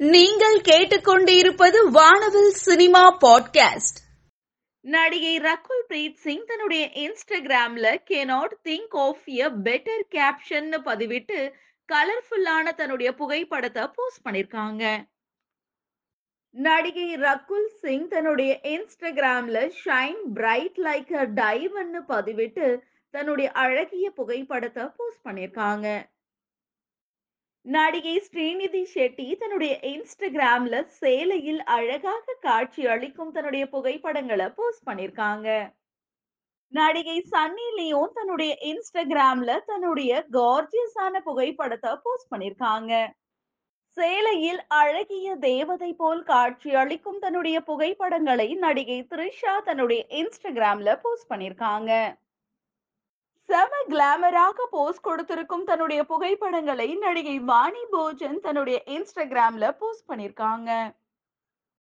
நீங்கள் கேட்டுக்கொண்டிருப்பது வானவில் சினிமா பாட்காஸ்ட். நடிகை ரகுல் பிரீத் சிங் தன்னுடைய இன்ஸ்டாகிராம்ல cannot think of a better caption பதிவிட்டு கலர்ஃபுல்லான தன்னுடைய புகைப்படத்தை போஸ்ட் பண்ணிருக்காங்க. நடிகை ரகுல் சிங் தன்னுடைய இன்ஸ்டாகிராம்ல ஷைன் பிரைட் லைக் அ டைவன்னு பதிவிட்டு தன்னுடைய அழகிய புகைப்படத்தை போஸ்ட் பண்ணிருக்காங்க. நடிகை ஸ்ரீநிதி ஷெட்டி தன்னுடைய இன்ஸ்டாகிராம்ல சேலையில் அழகாக காட்சி அளிக்கும் தன்னுடைய புகைப்படங்களை போஸ்ட் பண்ணிருக்காங்க நடிகை சன்னி லியோன் தன்னுடைய இன்ஸ்டாகிராம்ல தன்னுடைய கார்ஜியஸான புகைப்படத்தை போஸ்ட் பண்ணிருக்காங்க சேலையில் அழகிய தேவதை போல் காட்சி அளிக்கும் தன்னுடைய புகைப்படங்களை நடிகை த்ரிஷா தன்னுடைய இன்ஸ்டாகிராம்ல போஸ்ட் பண்ணிருக்காங்க செம கிளாமராக போஸ்ட் கொடுத்திருக்கும் தன்னுடைய புகைப்படங்களை நடிகை வாணி போஜன் தன்னுடைய இன்ஸ்டாகிராம்ல போஸ்ட் பண்ணிருக்காங்க.